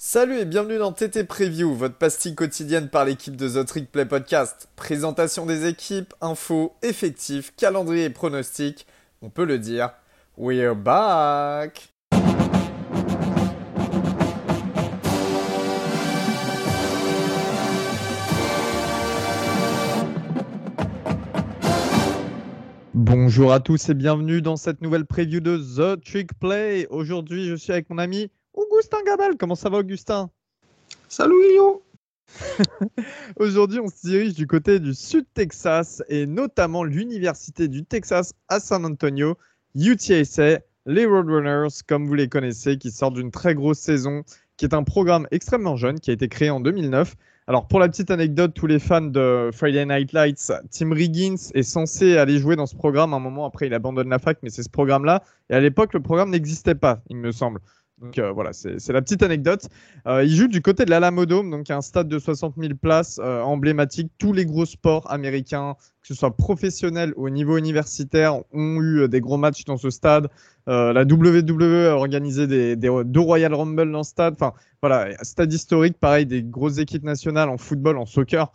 Salut et bienvenue dans TT Preview, votre pastille quotidienne par l'équipe de The Trick Play Podcast. Présentation des équipes, infos, effectifs, calendrier et pronostics. On peut le dire, we're back! Bonjour à tous et bienvenue dans cette nouvelle preview de The Trick Play. Aujourd'hui, je suis avec mon ami Augustin Gabal. Comment ça va, Augustin? Salut, Lyon Aujourd'hui, on se dirige du côté du Sud Texas et notamment l'Université du Texas à San Antonio, UTSA, les Roadrunners, comme vous les connaissez, qui sortent d'une très grosse saison, qui est un programme extrêmement jeune qui a été créé en 2009 alors, pour la petite anecdote, tous les fans de Friday Night Lights, Tim Riggins est censé aller jouer dans ce programme. Un moment après, il abandonne la fac, mais c'est ce programme-là. Et à l'époque, le programme n'existait pas, il me semble. Donc euh, voilà, c'est la petite anecdote. Euh, il joue du côté de l'Alamodome, donc un stade de 60 000 places euh, emblématique. Tous les gros sports américains, que ce soit professionnels ou au niveau universitaire, ont eu des gros matchs dans ce stade. la WWE a organisé deux Royal Rumble dans ce stade. Enfin voilà, stade historique, pareil, des grosses équipes nationales en football, en soccer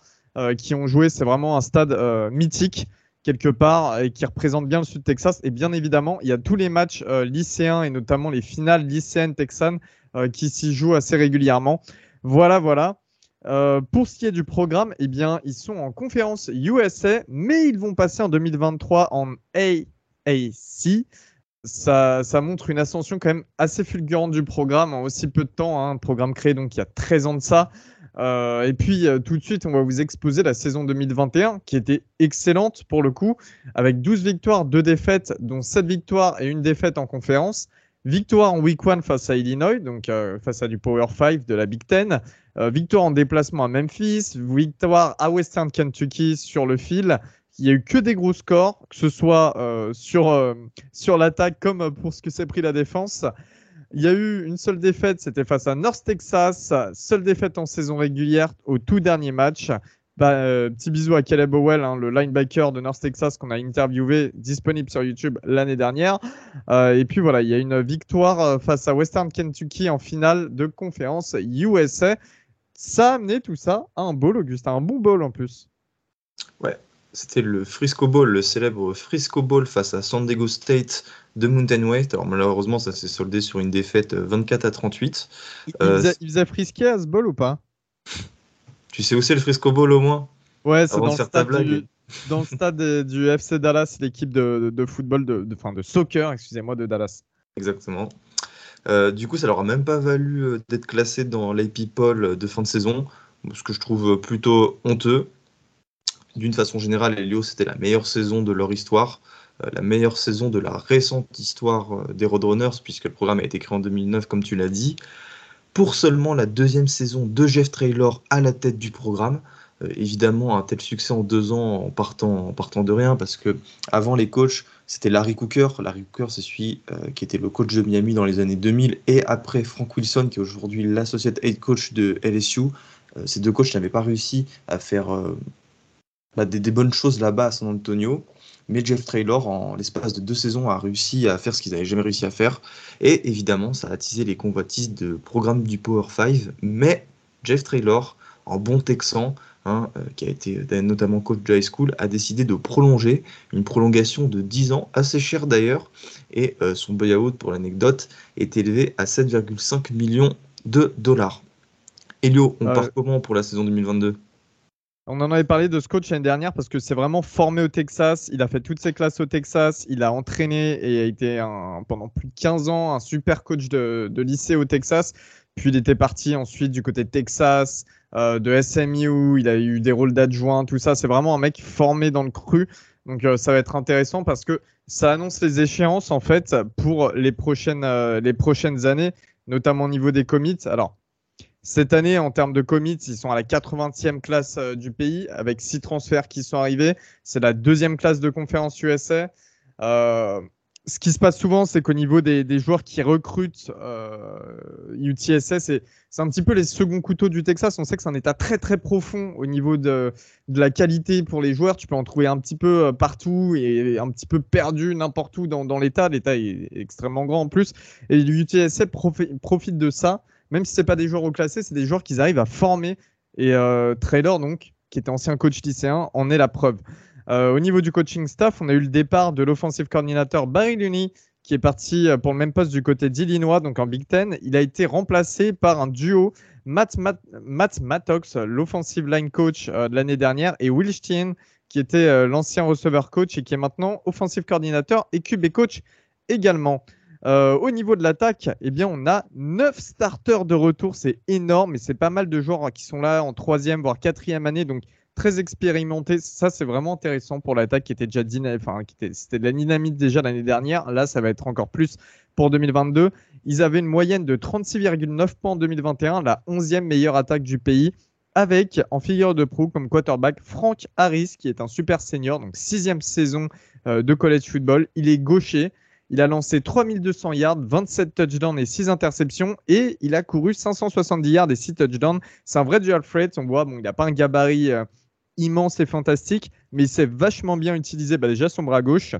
qui ont joué. C'est vraiment un stade mythique quelque part et qui représente bien le sud Texas. Et bien évidemment, il y a tous les matchs euh, lycéens et notamment les finales lycéennes texanes euh, qui s'y jouent assez régulièrement. Voilà, voilà. Euh, pour ce qui est du programme, eh bien, ils sont en conférence USA, mais ils vont passer en 2023 en AAC. Ça, ça, montre une ascension quand même assez fulgurante du programme en aussi peu de temps. Hein. un programme créé donc il y a 13 ans de ça. Euh, et puis euh, tout de suite, on va vous exposer la saison 2021 qui était excellente pour le coup, avec 12 victoires, 2 défaites, dont 7 victoires et une défaite en conférence. Victoire en week 1 face à Illinois, donc euh, face à du Power 5 de la Big Ten. victoire en déplacement à Memphis. Victoire à Western Kentucky sur le fil. Il n'y a eu que des gros scores, que ce soit sur, sur l'attaque comme pour ce que s'est pris la défense. Il y a eu une seule défaite, c'était face à North Texas. Seule défaite en saison régulière au tout dernier match. Bah, euh, petit bisou à Caleb Bowell, hein, le linebacker de North Texas qu'on a interviewé, disponible sur YouTube l'année dernière. Euh, et puis voilà, il y a une victoire euh, face à Western Kentucky en finale de conférence USA. Ça a amené tout ça à un bowl, Augustin, un bon bowl en plus. Ouais, c'était le Frisco Bowl, le célèbre Frisco Bowl face à San Diego State de Mountain West. Alors malheureusement, ça s'est soldé sur une défaite 24 euh, à 38. Il, euh, il, frisqué à ce bowl ou pas? Tu sais où c'est le Frisco Bowl au moins? Ouais, c'est dans, le stade du, dans le stade du FC Dallas, l'équipe de, de, football, de, de, de soccer, excusez-moi, de Dallas. Exactement. Euh, du coup, ça leur a même pas valu d'être classé dans l'AP Poll de fin de saison, ce que je trouve plutôt honteux. D'une façon générale, Elio, c'était la meilleure saison de leur histoire. Euh, la meilleure saison de la récente histoire euh, des Roadrunners, puisque le programme a été créé en 2009, comme tu l'as dit, pour seulement la deuxième saison de Jeff Traylor à la tête du programme. Euh, évidemment, un tel succès en deux ans en partant, en partant de rien, parce que avant les coachs, c'était Larry Cooker. Larry Cooker, c'est celui qui était le coach de Miami dans les années 2000, et après Frank Wilson, qui est aujourd'hui l'associate head coach de LSU. ces deux coachs n'avaient pas réussi à faire bah, des, des, bonnes choses là-bas à San Antonio. Mais Jeff Traylor, en l'espace de deux saisons, a réussi à faire ce qu'ils n'avaient jamais réussi à faire. Et évidemment, ça a attisé les convoitises de programme du Power 5. Mais Jeff Traylor, en bon texan, hein, euh, qui a été euh, notamment coach de high school, a décidé de prolonger une prolongation de 10 ans, assez chère d'ailleurs. Et euh, son buyout, pour l'anecdote, est élevé à 7,5 millions de dollars. Elio, on part comment pour la saison 2022 on en avait parlé de ce coach l'année dernière parce que c'est vraiment formé au Texas. Il a fait toutes ses classes au Texas. Il a entraîné et a été pendant plus de 15 ans un super coach de, lycée au Texas. Puis il était parti ensuite du côté Texas, euh, de SMU. Il a eu des rôles d'adjoint, tout ça. C'est vraiment un mec formé dans le cru. Donc euh, ça va être intéressant parce que ça annonce les échéances en fait pour les prochaines, euh, les prochaines années, notamment au niveau des commits. Alors cette année, en termes de commits, ils sont à la 80e classe euh, du pays, avec six transferts qui sont arrivés. C'est la deuxième classe de conférence USA. Euh, ce qui se passe souvent, c'est qu'au niveau des, joueurs qui recrutent euh, UTSA, c'est un petit peu les seconds couteaux du Texas. On sait que c'est un état très très profond au niveau de, la qualité pour les joueurs. Tu peux en trouver un petit peu partout et un petit peu perdu n'importe où dans, l'état. L'état est extrêmement grand en plus. Et l'UTSA profite de ça même si c'est pas des joueurs reclassés, c'est des joueurs qu'ils arrivent à former. Et euh, Traylor, donc, qui était ancien coach lycéen, en est la preuve. Euh, au niveau du coaching staff, on a eu le départ de l'offensive coordinateur Barry Looney, qui est parti euh, pour le même poste du côté d'Illinois, donc en Big Ten. Il a été remplacé par un duo Matt, Matt, Mattox, l'offensive line coach de l'année dernière, et Will Steen, qui était l'ancien receveur coach et qui est maintenant offensive coordinateur et QB coach également. Euh, au niveau de l'attaque, eh bien, on a 9 starters de retour. C'est énorme et c'est pas mal de joueurs qui sont là en troisième, voire quatrième année. Donc, très expérimentés. Ça, c'est vraiment intéressant pour l'attaque qui était déjà était, c'était de la dynamite déjà l'année dernière. Là, ça va être encore plus pour 2022. Ils avaient une moyenne de 36,9 points en 2021, la 11e meilleure attaque du pays avec en figure de proue comme quarterback Frank Harris, qui est un super senior, donc sixième saison euh, de college football. Il est gaucher. Il a lancé 3200 yards, 27 touchdowns et 6 interceptions. Et il a couru 570 yards et 6 touchdowns. C'est un vrai dual threat. On voit, bon, il n'a pas un gabarit euh, immense et fantastique, mais il s'est vachement bien utilisé bah, déjà son bras gauche.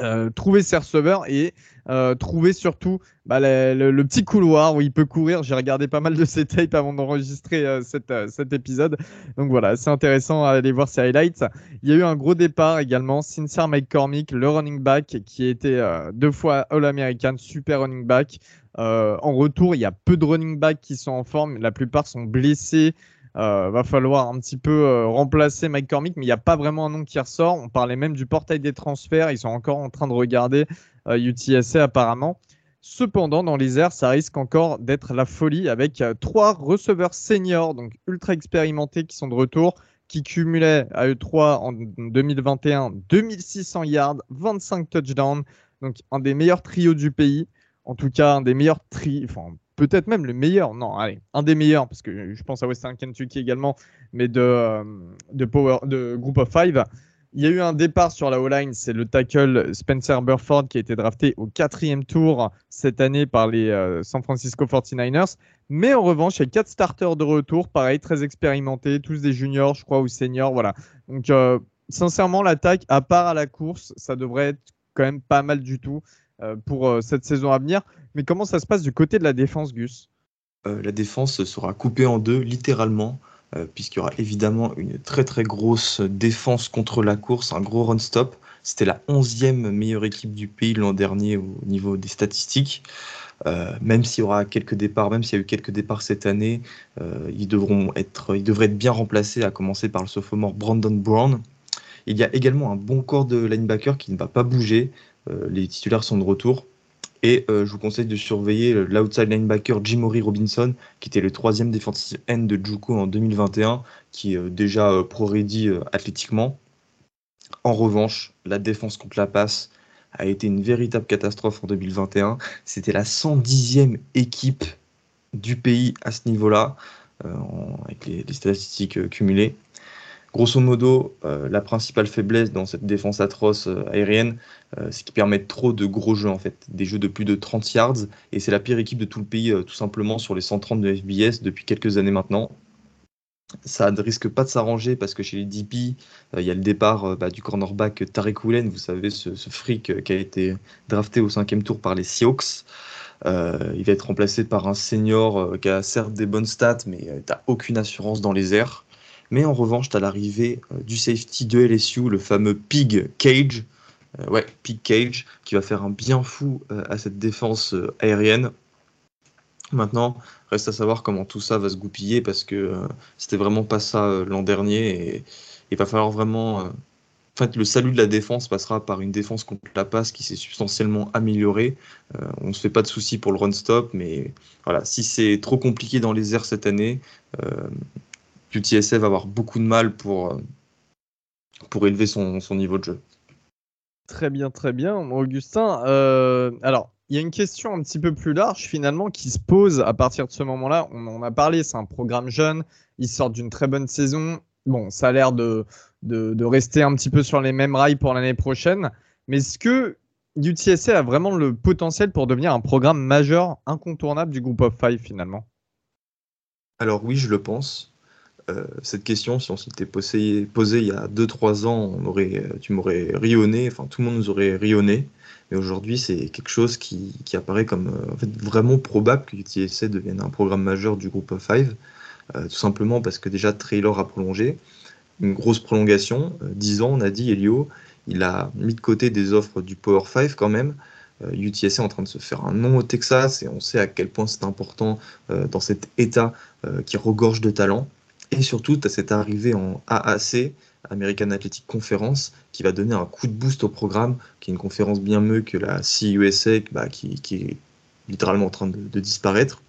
Euh, trouver ses receveurs et euh, trouver surtout bah, le, petit couloir où il peut courir. J'ai regardé pas mal de ses tapes avant d'enregistrer euh, cet épisode. Donc voilà, c'est intéressant à aller voir ses highlights. Il y a eu un gros départ également. Sincere McCormick, le running back, qui était deux fois All-American, super running back. en retour, il y a peu de running backs qui sont en forme. La plupart sont blessés. Euh, va falloir un petit peu euh, remplacer Mike Cormick, mais il n'y a pas vraiment un nom qui ressort. On parlait même du portail des transferts. Ils sont encore en train de regarder UTSA euh, apparemment. Cependant, dans les airs, ça risque encore d'être la folie avec trois receveurs seniors, donc ultra expérimentés, qui sont de retour, qui cumulaient à eux trois en 2021 2600 yards, 25 touchdowns, donc un des meilleurs trios du pays. En tout cas, un des meilleurs tri, peut-être même le meilleur, non, allez, un des meilleurs, parce que je pense à Western Kentucky également, mais de, euh, de, Power, de Group of Five. Il y a eu un départ sur la O-line, c'est le tackle Spencer Burford qui a été drafté au quatrième tour cette année par les euh, San Francisco 49ers. Mais en revanche, il y a quatre starters de retour, pareil, très expérimentés, tous des juniors, je crois, ou seniors, voilà. Donc, euh, sincèrement, l'attaque, à part à la course, ça devrait être quand même pas mal du tout. Euh, pour euh, cette saison à venir. Mais comment ça se passe du côté de la défense, Gus? Euh, La défense sera coupée en deux, littéralement, puisqu'il y aura évidemment une très très grosse défense contre la course, un gros run-stop. C'était la 11e meilleure équipe du pays l'an dernier au niveau des statistiques. même s'il y aura quelques départs, même s'il y a eu quelques départs cette année, ils, devront être, ils devraient être bien remplacés, à commencer par le sophomore Brandon Brown. Il y a également un bon corps de linebacker qui ne va pas bouger. Euh, les titulaires sont de retour. Et euh, je vous conseille de surveiller l'outside linebacker Jimory Robinson, qui était le troisième defensive end de Juco en 2021, qui est euh, déjà pro-ready athlétiquement. En revanche, la défense contre la passe a été une véritable catastrophe en 2021. C'était la 110e équipe du pays à ce niveau-là, avec les, statistiques cumulées. Grosso modo, euh, la principale faiblesse dans cette défense atroce euh, aérienne, euh, c'est qu'ils permettent trop de gros jeux en fait, des jeux de plus de 30 yards, et c'est la pire équipe de tout le pays tout simplement sur les 130 de FBS depuis quelques années maintenant. Ça ne risque pas de s'arranger parce que chez les DP, il y a le départ bah, du cornerback Tarek Woolen, vous savez, ce, ce, freak qui a été drafté au cinquième tour par les Seahawks. il va être remplacé par un senior qui a certes des bonnes stats, mais tu n'as aucune assurance dans les airs. Mais en revanche, tu as l'arrivée euh, du safety de LSU, le fameux Pig Cage. Euh, ouais, Pig Cage, qui va faire un bien fou euh, à cette défense aérienne. Maintenant, reste à savoir comment tout ça va se goupiller parce que c'était vraiment pas ça l'an dernier et il va falloir vraiment. en fait, le salut de la défense passera par une défense contre la passe qui s'est substantiellement améliorée. on ne se fait pas de soucis pour le run-stop, mais voilà, si c'est trop compliqué dans les airs cette année, UTSA va avoir beaucoup de mal pour, euh, pour élever son, niveau de jeu. Très bien, très bien. Augustin, euh, alors, il y a une question un petit peu plus large finalement qui se pose à partir de ce moment-là. On en a parlé, c'est un programme jeune, ils sortent d'une très bonne saison. Bon, ça a l'air de, de, rester un petit peu sur les mêmes rails pour l'année prochaine. Mais est-ce que UTSA a vraiment le potentiel pour devenir un programme majeur, incontournable du Group of Five finalement? Alors oui, je le pense. Cette question, si on s'était posé, posé, il y a 2-3 ans, aurait, tu m'aurais rionné, enfin tout le monde nous aurait rionné. Mais aujourd'hui, c'est quelque chose qui, qui, apparaît comme fait, vraiment probable que UTSA devienne un programme majeur du groupe 5. tout simplement parce que déjà Traylor a prolongé, une grosse prolongation, 10 ans, on a dit, Elio, il a mis de côté des offres du Power 5 quand même. UTSA est en train de se faire un nom au Texas et on sait à quel point c'est important dans cet état qui regorge de talent. Et surtout, tu as cette arrivée en AAC, American Athletic Conference, qui va donner un coup de boost au programme, qui est une conférence bien mieux que la CUSA, bah, qui, est littéralement en train de, disparaître.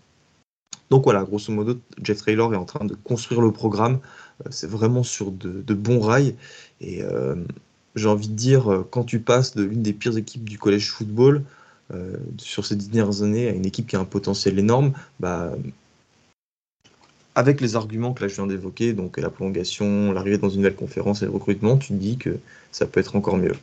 Donc voilà, grosso modo, Jeff Taylor est en train de construire le programme. c'est vraiment sur de, bons rails. Et j'ai envie de dire, euh, quand tu passes de l'une des pires équipes du collège football euh, sur ces dernières années à une équipe qui a un potentiel énorme, bah, avec les arguments que je viens d'évoquer, donc la prolongation, l'arrivée dans une nouvelle conférence et le recrutement, tu te dis que ça peut être encore mieux.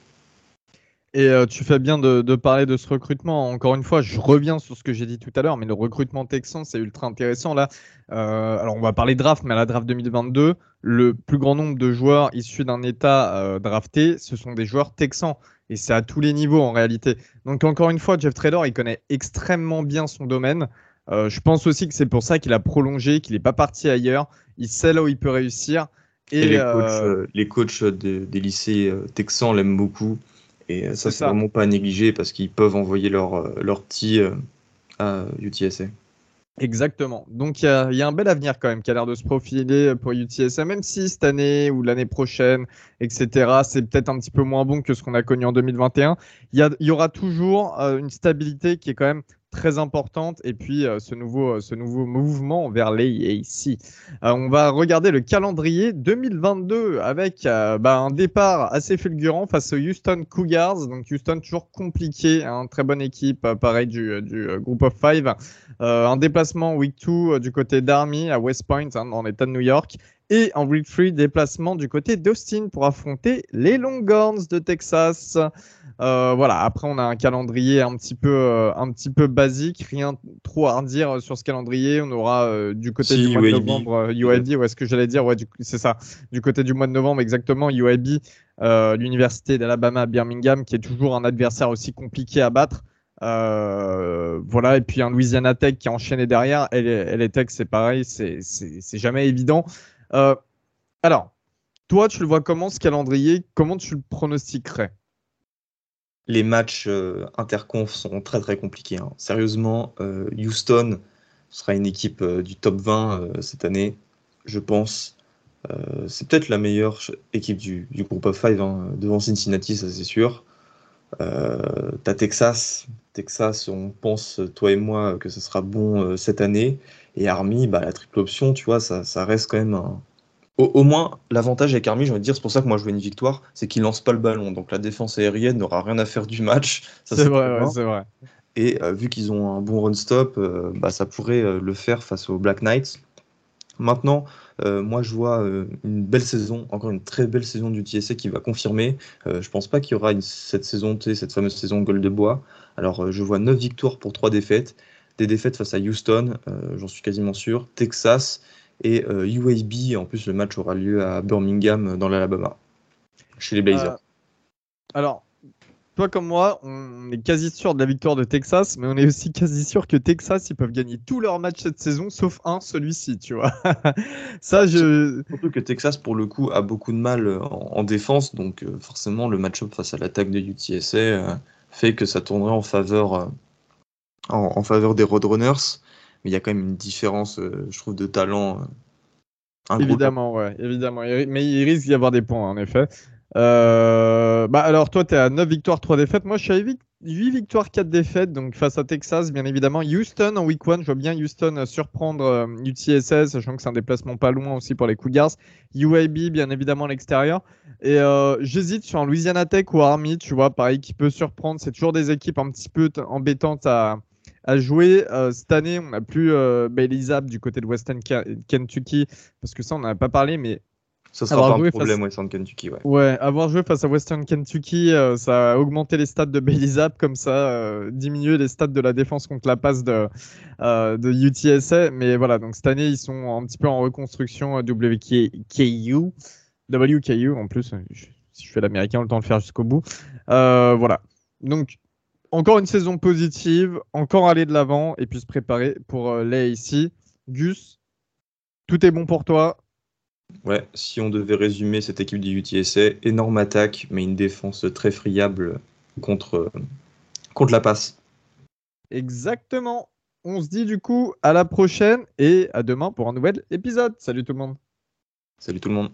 Et euh, tu fais bien de, parler de ce recrutement. Encore une fois, je reviens sur ce que j'ai dit tout à l'heure, mais le recrutement texan, c'est ultra intéressant. Là, euh, alors on va parler draft, mais à la draft 2022, le plus grand nombre de joueurs issus d'un État euh, drafté, ce sont des joueurs texans. Et c'est à tous les niveaux en réalité. Donc encore une fois, Jeff Trader, il connaît extrêmement bien son domaine. Je pense aussi que c'est pour ça qu'il a prolongé, qu'il n'est pas parti ailleurs. Il sait là où il peut réussir. Et, les coachs, les coachs des lycées texans l'aiment beaucoup. Et euh, ça, c'est vraiment pas à négliger parce qu'ils peuvent envoyer leur, euh, leur petits euh, à UTSA. Exactement. Donc il y, a, un bel avenir quand même qui a l'air de se profiler pour UTSA, même si cette année ou l'année prochaine, etc., c'est peut-être un petit peu moins bon que ce qu'on a connu en 2021. Il y, y aura toujours une stabilité qui est quand même très importante et puis euh, ce, nouveau, euh, ce nouveau mouvement vers l'AAC. Euh, on va regarder le calendrier 2022 avec bah, un départ assez fulgurant face aux Houston Cougars. Donc Houston toujours compliqué, hein, très bonne équipe, pareil du, du Group of Five. un déplacement week 2 du côté d'Army à West Point hein, dans l'État de New York. Et en week 3, déplacement du côté d'Austin pour affronter les Longhorns de Texas. Euh, voilà, après on a un calendrier un petit peu, euh, un petit peu basique, rien trop à redire sur ce calendrier. On aura euh, du côté du mois de novembre UAB, ou est-ce que j'allais dire, ouais, c'est ça, du côté du mois de novembre exactement, UAB, l'université d'Alabama Birmingham, qui est toujours un adversaire aussi compliqué à battre. voilà, et puis un Louisiana Tech qui a enchaîné derrière. Et les, Tech, c'est pareil, c'est jamais évident. Alors, toi, tu le vois comment ce calendrier? Comment tu le pronostiquerais? Les matchs euh, interconf sont très très compliqués. Hein. Sérieusement, euh, Houston sera une équipe euh, du top 20 cette année, je pense. c'est peut-être la meilleure équipe du, groupe of 5 hein, devant Cincinnati, ça c'est sûr. T'as Texas. Texas, on pense, toi et moi, que ce sera bon cette année. Et Army, bah, la triple option, tu vois, ça, ça reste quand même un, au, moins, l'avantage avec Army, je envie de dire, c'est pour ça que moi je veux une victoire, c'est qu'il lance pas le ballon. Donc la défense aérienne n'aura rien à faire du match. C'est vrai, c'est vrai. Et euh, vu qu'ils ont un bon run-stop, euh, bah, ça pourrait euh, le faire face aux Black Knights. Maintenant, moi je vois une belle saison, encore une très belle saison du TSA qui va confirmer. je pense pas qu'il y aura cette saison, cette fameuse saison Gold de Bois. Alors je vois 9 victoires pour 3 défaites. Des défaites face à Houston, j'en suis quasiment sûr. Texas et UAB. Euh, en plus, le match aura lieu à Birmingham, dans l'Alabama, chez les Blazers. Euh, alors, toi comme moi, on est quasi sûr de la victoire de Texas, mais on est aussi quasi sûr que Texas, ils peuvent gagner tous leurs matchs cette saison, sauf un, celui-ci, tu vois. Ça, je... Surtout que Texas, pour le coup, a beaucoup de mal en, défense, donc euh, forcément, le match-up face à l'attaque de UTSA fait que ça tournerait en faveur, en, faveur des Roadrunners mais il y a quand même une différence, euh, je trouve, de talent. Euh, évidemment, ouais, évidemment. Mais il risque d'y avoir des points, en effet. Euh, bah alors, toi, tu es à 9 victoires, 3 défaites. Moi, je suis à 8, victoires, 4 défaites. Donc, face à Texas, bien évidemment. Houston en week 1, je vois bien Houston surprendre UTSS, sachant que c'est un déplacement pas loin aussi pour les Cougars. UAB, bien évidemment, à l'extérieur. Et j'hésite sur un Louisiana Tech ou Army, tu vois, pareil, qui peut surprendre. C'est toujours des équipes un petit peu embêtantes à, à jouer. Euh, cette année, on n'a plus euh, Bailey du côté de Western Kentucky, parce que ça, on n'en a pas parlé, mais Ça sera pas un problème, Western Kentucky. Ouais. ouais, avoir joué face à Western Kentucky, euh, ça a augmenté les stats de Bailey Zapp, comme ça, euh, diminué les stats de la défense contre la passe de, euh, de UTSA. Mais voilà, donc cette année, ils sont un petit peu en reconstruction WKU. WKU en plus. si je fais l'américain, on le temps de le faire jusqu'au bout. voilà. Donc, encore une saison positive, encore aller de l'avant et puis se préparer pour l'AAC. Gus, tout est bon pour toi Ouais, si on devait résumer cette équipe du UTSA, énorme attaque, mais une défense très friable contre, contre la passe. Exactement. On se dit du coup à la prochaine et à demain pour un nouvel épisode. Salut tout le monde. Salut tout le monde.